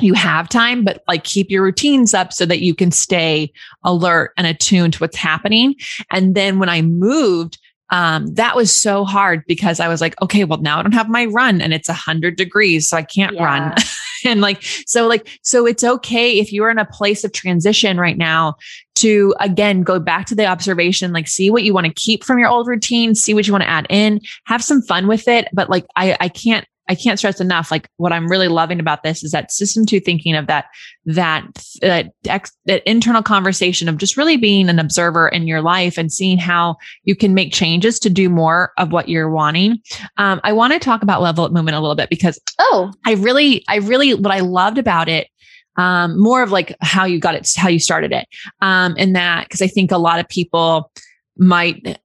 You have time, but like keep your routines up so that you can stay alert and attuned to what's happening. And then when I moved, um, that was so hard because I was like, okay, well, now I don't have my run and it's a hundred degrees, so I can't yeah. run. and like, so like, so it's okay if you're in a place of transition right now to again go back to the observation, like see what you want to keep from your old routine, see what you want to add in, have some fun with it. But like, I, I can't I can't stress enough. Like what I'm really loving about this is that system two thinking of that, that, that, ex, that internal conversation of just really being an observer in your life and seeing how you can make changes to do more of what you're wanting. Um, I want to talk about level up movement a little bit because, oh, I really, I really, what I loved about it um, more of like how you got it, how you started it. Um, and that, cause I think a lot of people might,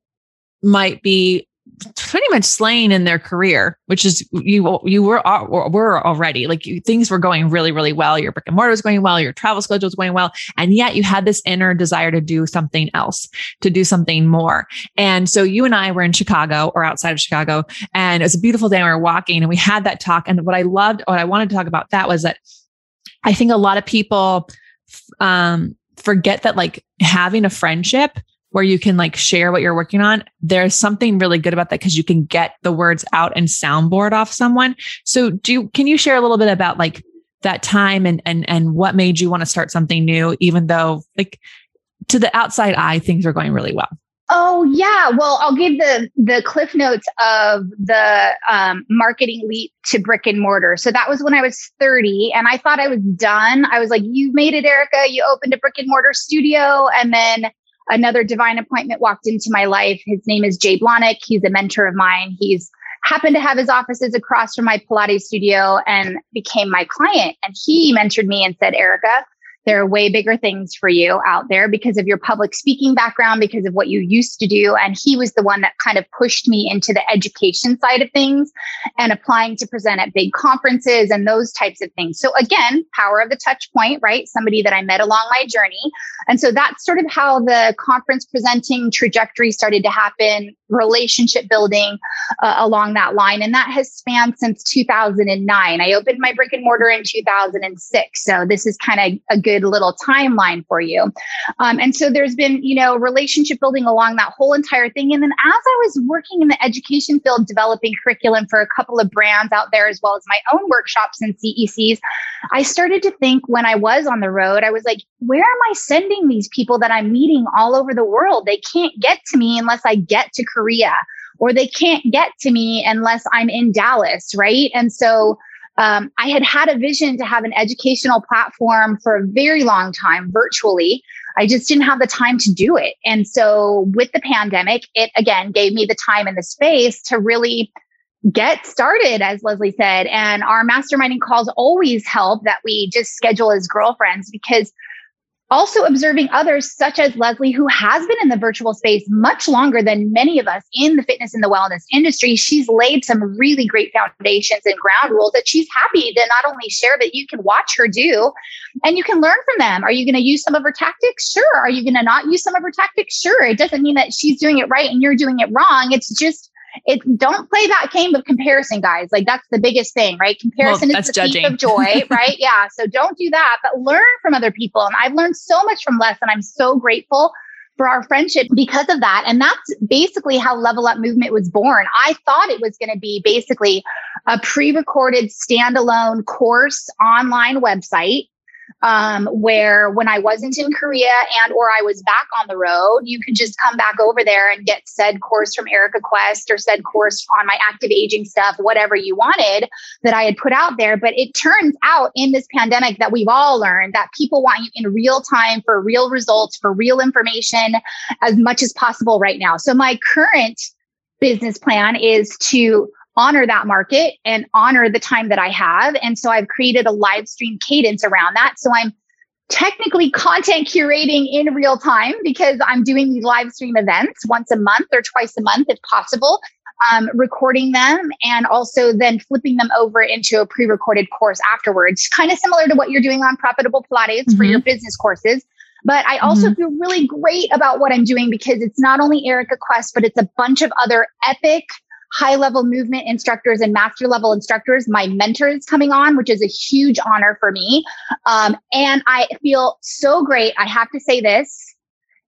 might be pretty much slain in their career, which is you you were were already like you, things were going really really well. Your brick and mortar was going well, your travel schedule was going well, and yet you had this inner desire to do something else, to do something more. And so you and I were in Chicago or outside of Chicago, and it was a beautiful day. And we were walking, and we had that talk. And what I loved, what I wanted to talk about that was that I think a lot of people um, forget that like having a friendship where you can like share what you're working on, there's something really good about that because you can get the words out and soundboard off someone. So do you, can you share a little bit about like that time and and and what made you want to start something new, even though like to the outside eye, things are going really well? Oh yeah. Well, I'll give the the cliff notes of the um, marketing leap to brick and mortar. So that was when I was 30 and I thought I was done. I was like, you made it, Erika. You opened a brick and mortar studio. And then another divine appointment walked into my life. His name is Jay Blonick. He's a mentor of mine. He's happened to have his offices across from my Pilates studio and became my client. And he mentored me and said, Erika, there are way bigger things for you out there because of your public speaking background, because of what you used to do. And he was the one that kind of pushed me into the education side of things and applying to present at big conferences and those types of things. So again, power of the touch point, right? Somebody that I met along my journey. And so that's sort of how the conference presenting trajectory started to happen, relationship building uh, along that line. And that has spanned since 2009. I opened my brick and mortar in 2006. So this is kind of a good good little timeline for you. Um, and so there's been, you know, relationship building along that whole entire thing. And then as I was working in the education field, developing curriculum for a couple of brands out there, as well as my own workshops and CECs, I started to think when I was on the road, I was like, where am I sending these people that I'm meeting all over the world? They can't get to me unless I get to Korea or they can't get to me unless I'm in Dallas, right? And so um, I had had a vision to have an educational platform for a very long time virtually. I just didn't have the time to do it. And so with the pandemic, it again gave me the time and the space to really get started, as Lesley said. And our masterminding calls always help that we just schedule as girlfriends because also observing others such as Lesley, who has been in the virtual space much longer than many of us in the fitness and the wellness industry. She's laid some really great foundations and ground rules that she's happy to not only share, but you can watch her do and you can learn from them. Are you going to use some of her tactics? Sure. Are you going to not use some of her tactics? Sure. It doesn't mean that she's doing it right and you're doing it wrong. It's just it don't play that game of comparison, guys. Like that's the biggest thing, right? Comparison well, is the judging. thief of joy, right? yeah. So don't do that, but learn from other people. And I've learned so much from Les, and I'm so grateful for our friendship because of that. And that's basically how Level Up Movement was born. I thought it was going to be basically a pre-recorded standalone course online website um, where when I wasn't in Korea and or I was back on the road, you could just come back over there and get said course from Erica Quest or said course on my active aging stuff, whatever you wanted that I had put out there. But it turns out in this pandemic that we've all learned that people want you in real time for real results, for real information as much as possible right now. So my current business plan is to honor that market and honor the time that I have. And so I've created a live stream cadence around that. So I'm technically content curating in real time because I'm doing these live stream events once a month or twice a month if possible. Um, recording them and also then flipping them over into a pre recorded course afterwards, kind of similar to what you're doing on Profitable Pilates mm-hmm. for your business courses But I also mm-hmm. feel really great about what I'm doing because it's not only Erika Quest, but it's a bunch of other epic high level movement instructors and master level instructors. My mentor is coming on, which is a huge honor for me. Um, and I feel so great. I have to say this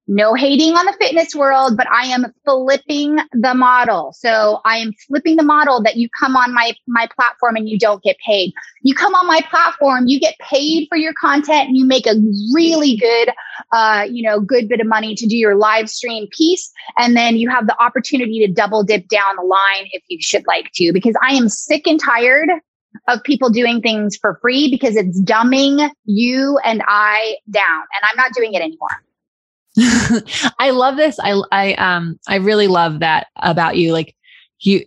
no hating on the fitness world, but I am flipping the model. So I am flipping the model that you come on my, my platform and you don't get paid. You come on my platform, you get paid for your content and you make a really good, uh, you know, good bit of money to do your live stream piece. And then you have the opportunity to double dip down the line if you should like to, because I am sick and tired of people doing things for free because it's dumbing you and I down and I'm not doing it anymore. I love this. I I um I really love that about you. Like you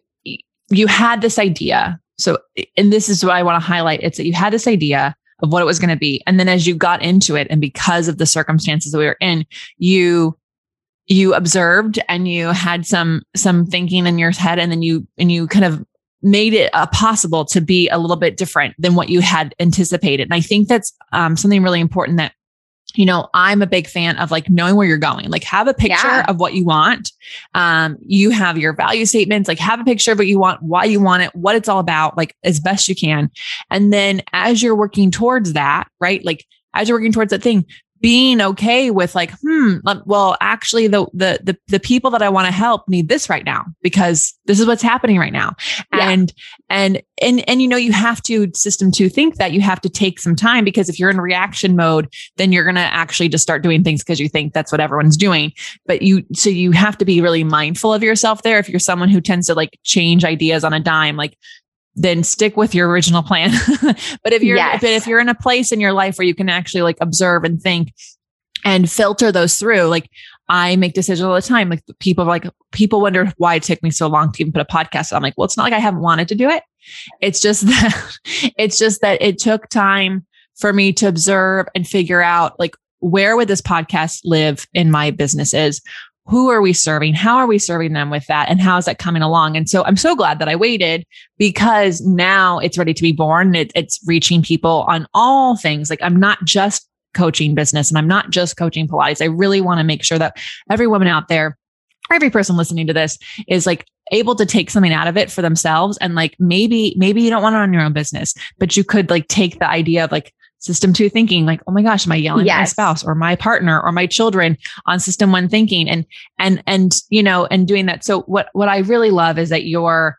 you had this idea. So and this is what I want to highlight. It's that you had this idea of what it was going to be. And then as you got into it and because of the circumstances that we were in, you you observed and you had some some thinking in your head and then you and you kind of made it uh, possible to be a little bit different than what you had anticipated. And I think that's um, something really important that you know, I'm a big fan of like knowing where you're going. Like have a picture yeah. of what you want. Um, you have your value statements, like have a picture of what you want, why you want it, what it's all about, like as best you can. And then as you're working towards that, right? Like as you're working towards that thing, being okay with like, hmm, well, actually the, the, the, the people that I want to help need this right now because this is what's happening right now. Yeah. And, and, and, and, you know, you have to system to think that you have to take some time because if you're in reaction mode, then you're going to actually just start doing things because you think that's what everyone's doing. But you, so you have to be really mindful of yourself there. If you're someone who tends to like change ideas on a dime, like then stick with your original plan. but if you're yes. but if you're in a place in your life where you can actually like observe and think and filter those through, like I make decisions all the time. Like people like people wonder why it took me so long to even put a podcast. I'm like, well, it's not like I haven't wanted to do it. It's just that it's just that it took time for me to observe and figure out like where would this podcast live in my businesses? Who are we serving? How are we serving them with that? And how is that coming along? And so I'm so glad that I waited because now it's ready to be born. It, it's reaching people on all things. Like I'm not just coaching business and I'm not just coaching Pilates. I really want to make sure that every woman out there, every person listening to this is like able to take something out of it for themselves. And like maybe, maybe you don't want to run your own business, but you could like take the idea of like, system two thinking like oh my gosh am i yelling yes. at my spouse or my partner or my children on system one thinking? And and and you know and doing that. So what what i really love is that your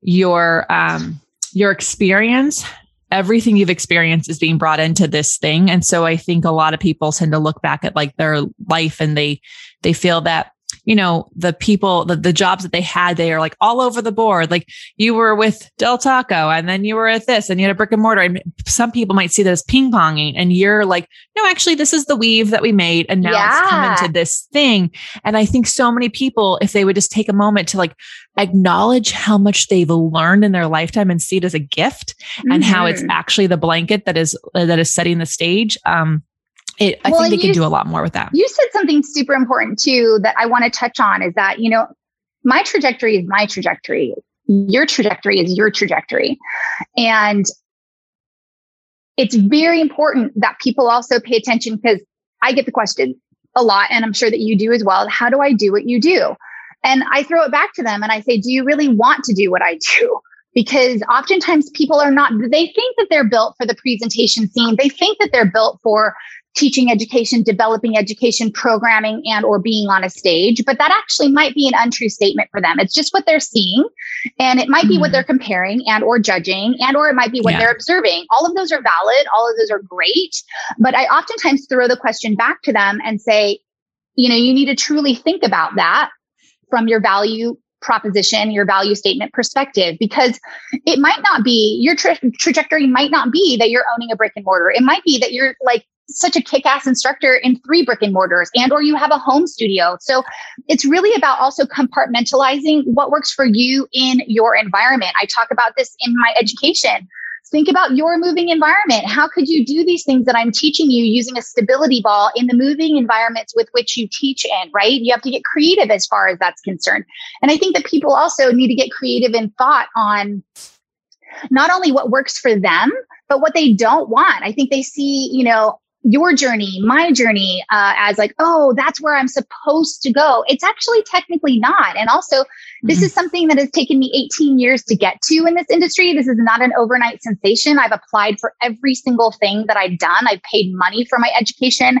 your um your experience everything you've experienced is being brought into this thing. And so i think a lot of people tend to look back at like their life and they they feel that you know, the people, the, the jobs that they had, they are like all over the board. Like you were with Del Taco and then you were at this and you had a brick and mortar. And some people might see that as ping ponging. And you're like, no, actually, this is the weave that we made. And now yeah. it's come into this thing. And I think so many people, if they would just take a moment to like acknowledge how much they've learned in their lifetime and see it as a gift mm-hmm. and how it's mm-hmm. actually the blanket that is, that is setting the stage. Um, it, I well, think they can do a lot more with that. You said something super important too that I want to touch on is that, you know, my trajectory is my trajectory. Your trajectory is your trajectory. And it's very important that people also pay attention because I get the question a lot, and I'm sure that you do as well. How do I do what you do? And I throw it back to them and I say, Do you really want to do what I do? Because oftentimes people are not, they think that they're built for the presentation scene. They think that they're built for teaching education, developing education, programming, and or being on a stage. But that actually might be an untrue statement for them. It's just what they're seeing. And it might be mm-hmm. what they're comparing and or judging, and or it might be what yeah. they're observing. All of those are valid. All of those are great. But I oftentimes throw the question back to them and say, you know, you need to truly think about that from your value proposition, your value statement perspective, because it might not be your tra- trajectory might not be that you're owning a brick and mortar. It might be that you're like such a kick-ass instructor in three brick and mortars and or you have a home studio. So it's really about also compartmentalizing what works for you in your environment. I talk about this in my education. Think about your moving environment. How could you do these things that i'm teaching you using a stability ball in the moving environments with which you teach in right? You have to get creative as far as that's concerned. And i think that people also need to get creative in thought on not only what works for them but what they don't want. I think they see you know your journey, my journey, uh, as like, oh, that's where I'm supposed to go. It's actually technically not. And also, this mm-hmm. is something that has taken me 18 years to get to in this industry. This is not an overnight sensation. I've applied for every single thing that I've done. I've paid money for my education.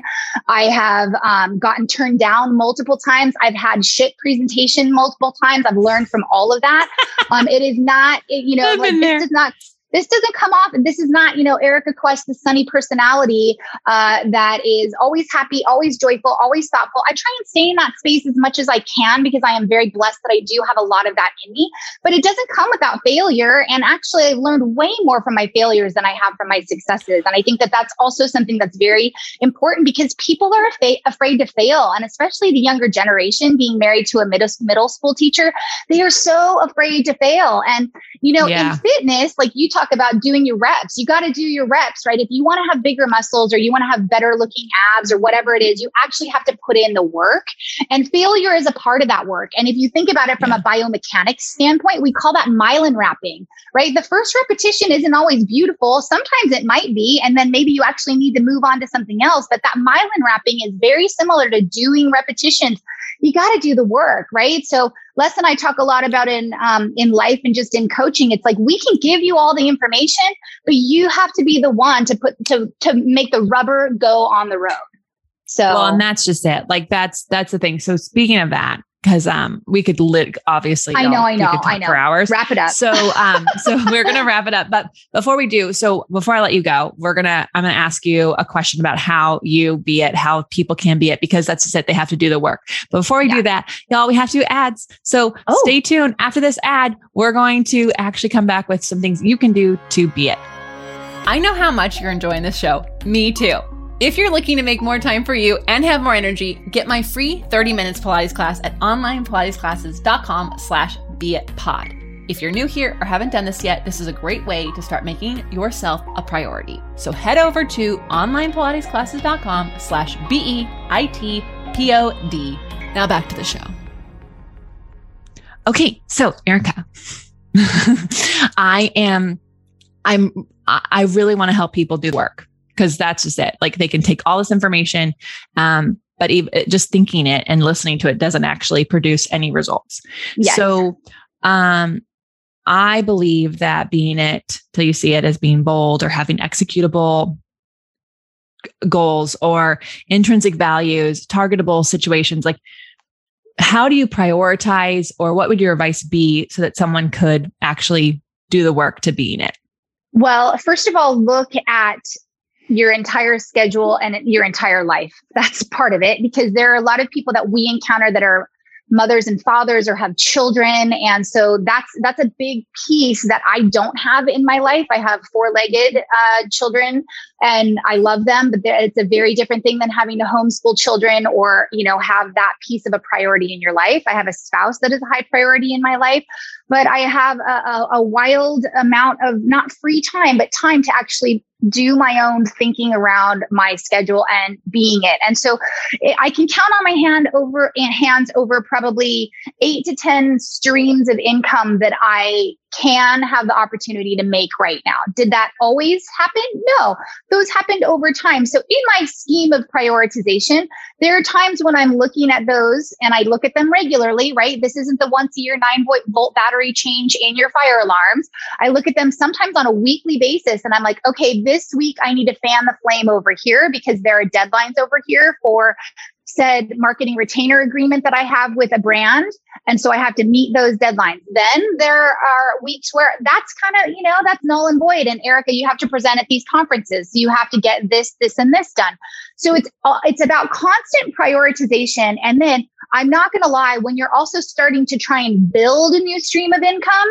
I have um, gotten turned down multiple times. I've had shit presentation multiple times. I've learned from all of that. um, it is not, it, you know, like this does not this doesn't come off. This is not, you know, Erika Quest, the sunny personality uh, that is always happy, always joyful, always thoughtful. I try and stay in that space as much as I can because I am very blessed that I do have a lot of that in me. But it doesn't come without failure. And actually, I've learned way more from my failures than I have from my successes. And I think that that's also something that's very important because people are af- afraid to fail, and especially the younger generation being married to a middle middle school teacher, they are so afraid to fail. And you know, yeah. in fitness, like you talk talk about doing your reps. You got to do your reps, right? If you want to have bigger muscles or you want to have better looking abs or whatever it is, you actually have to put in the work. And failure is a part of that work. And if you think about it from a biomechanics standpoint, we call that myelin wrapping, right? The first repetition isn't always beautiful. Sometimes it might be. And then maybe you actually need to move on to something else. But that myelin wrapping is very similar to doing repetitions you got to do the work, right? So Les and I talk a lot about in um, in life and just in coaching. It's like we can give you all the information, but you have to be the one to put to to make the rubber go on the road. So well, and that's just it. Like that's that's the thing. So speaking of that, because um we could lit obviously I know I know I know for hours. Wrap it up. So um so we're gonna wrap it up. But before we do so before I let you go we're gonna I'm gonna ask you a question about how you be it how people can be it because that's just it they have to do the work. But before we yeah. do that y'all we have to do ads. So oh. stay tuned. After this ad we're going to actually come back with some things you can do to be it. I know how much you're enjoying this show. Me too if you're looking to make more time for you and have more energy, get my free 30 minutes Pilates class at onlinepilatesclasses.com slash beitpod. If you're new here or haven't done this yet, this is a great way to start making yourself a priority. So head over to onlinepilatesclasses.com slash B-E-I-T-P-O-D. Now back to the show. Okay, so Erika, I am, I'm, I really want to help people do work because that's just it. Like they can take all this information, um, but even, just thinking it and listening to it doesn't actually produce any results. Yes. So, um, I believe that being it till you see it as being bold or having executable goals or intrinsic values, targetable situations, like how do you prioritize or what would your advice be so that someone could actually do the work to being it? Well, first of all, look at your entire schedule and your entire life. That's part of it because there are a lot of people that we encounter that are mothers and fathers or have children. And so that's that's a big piece that i don't have in my life. I have four-legged uh, children and i love them but it's a very different thing than having to homeschool children or you know have that piece of a priority in your life. I have a spouse that is a high priority in my life but i have a, a, a wild amount of not free time but time to actually do my own thinking around my schedule and being it. And so eh, I can count on my hand over and hands over probably eight to 10 streams of income that I can have the opportunity to make right now. Did that always happen? No, those happened over time. So, in my scheme of prioritization, there are times when I'm looking at those and I look at them regularly, right? This isn't the once a year nine volt battery change in your fire alarms. I look at them sometimes on a weekly basis and I'm like, okay, this week I need to fan the flame over here because there are deadlines over here for said marketing retainer agreement that I have with a brand. And so I have to meet those deadlines. Then there are weeks where that's kind of, you know, that's null and void. And Erika, you have to present at these conferences. You have to get this, this, and this done. So it's, uh, it's about constant prioritization. And then I'm not going to lie, when you're also starting to try and build a new stream of income,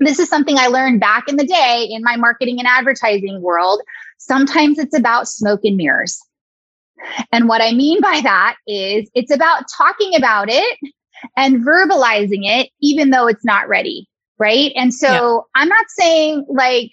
this is something I learned back in the day in my marketing and advertising world. Sometimes it's about smoke and mirrors. And what I mean by that is it's about talking about it and verbalizing it, even though it's not ready. Right. And so yeah. I'm not saying like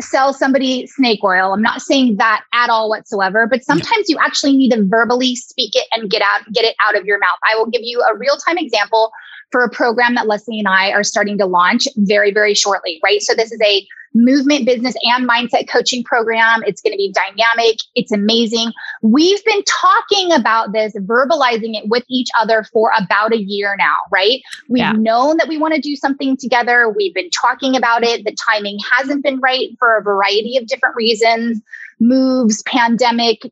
sell somebody snake oil. I'm not saying that at all whatsoever, but sometimes you actually need to verbally speak it and get out, get it out of your mouth. I will give you a real time example for a program that Lesley and I are starting to launch very, very shortly, right? So this is a movement, business, and mindset coaching program. It's going to be dynamic. It's amazing. We've been talking about this, verbalizing it with each other for about a year now, right? We've yeah. known that we want to do something together. We've been talking about it. The timing hasn't been right for a variety of different reasons moves, pandemic,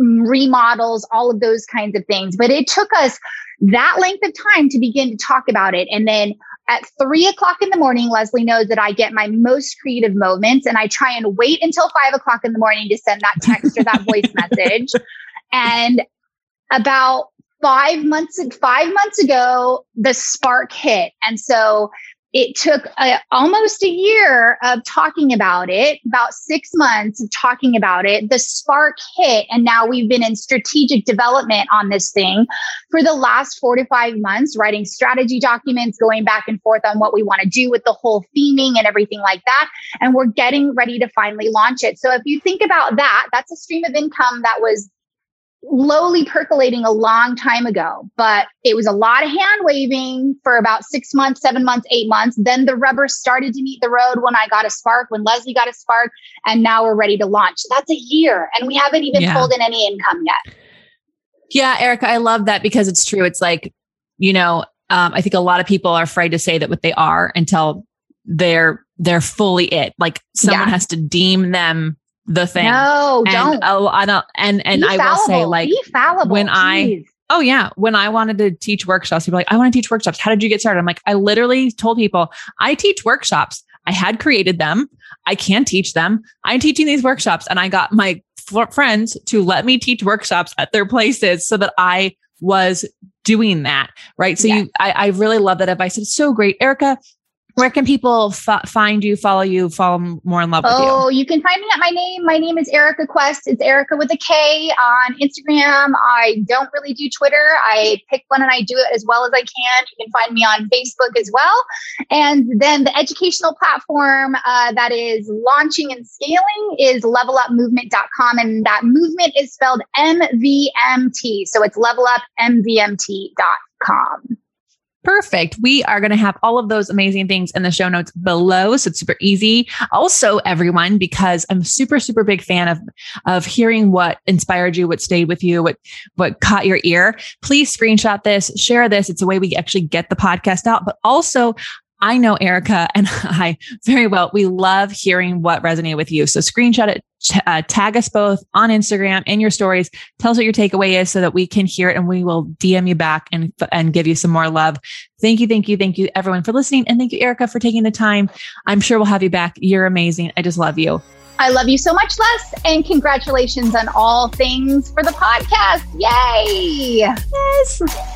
mm, remodels, all of those kinds of things. But it took us that length of time to begin to talk about it. And then at three o'clock in the morning, Lesley knows that I get my most creative moments and I try and wait until five o'clock in the morning to send that text or that voice message. And about five months, five months ago, the spark hit. And so it took a, almost a year of talking about it, about six months of talking about it. The spark hit, and now we've been in strategic development on this thing for the last four to five months, writing strategy documents, going back and forth on what we want to do with the whole theming and everything like that. And we're getting ready to finally launch it. So if you think about that, that's a stream of income that was lowly percolating a long time ago, but it was a lot of hand waving for about six months, seven months, eight months. Then the rubber started to meet the road when I got a spark, when Lesley got a spark, and now we're ready to launch. That's a year, and we haven't even yeah. pulled in any income yet. Yeah, Erika, I love that because it's true. It's like, you know, um, I think a lot of people are afraid to say that what they are until they're they're fully it. Like someone yeah. has to deem them the thing. No, and, don't. Oh, I don't. And and Be I fallible. will say, like, Be fallible. when I. Oh yeah, when I wanted to teach workshops, people like, I want to teach workshops. How did you get started? I'm like, I literally told people, I teach workshops. I had created them. I can teach them. I'm teaching these workshops, and I got my f- friends to let me teach workshops at their places so that I was doing that. Right. So you, I, I really love that advice. It's so great. Erika, where can people f- find you, follow you, fall more in love with you? Oh, you can find me at my name. My name is Erika Quest. It's Erika with a K on Instagram. I don't really do Twitter. I pick one and I do it as well as I can. You can find me on Facebook as well. And then the educational platform uh, that is launching and scaling is levelupmovement.com. And that movement is spelled MVMT. So it's levelupmvmt.com. Perfect. We are going to have all of those amazing things in the show notes below. So it's super easy. Also, everyone, because I'm super, super big fan of, of hearing what inspired you, what stayed with you, what, what caught your ear. Please screenshot this, share this. It's a way we actually get the podcast out, but also I know Erika and I very well. We love hearing what resonated with you. So screenshot it, uh, tag us both on Instagram in your stories. Tell us what your takeaway is so that we can hear it and we will DM you back and, and give you some more love. Thank you. Thank you. Thank you everyone for listening. And thank you, Erika, for taking the time. I'm sure we'll have you back. You're amazing. I just love you. I love you so much, Les, and congratulations on all things for the podcast. Yay! Yes.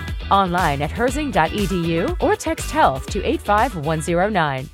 Online at herzing.edu or text health to 85109.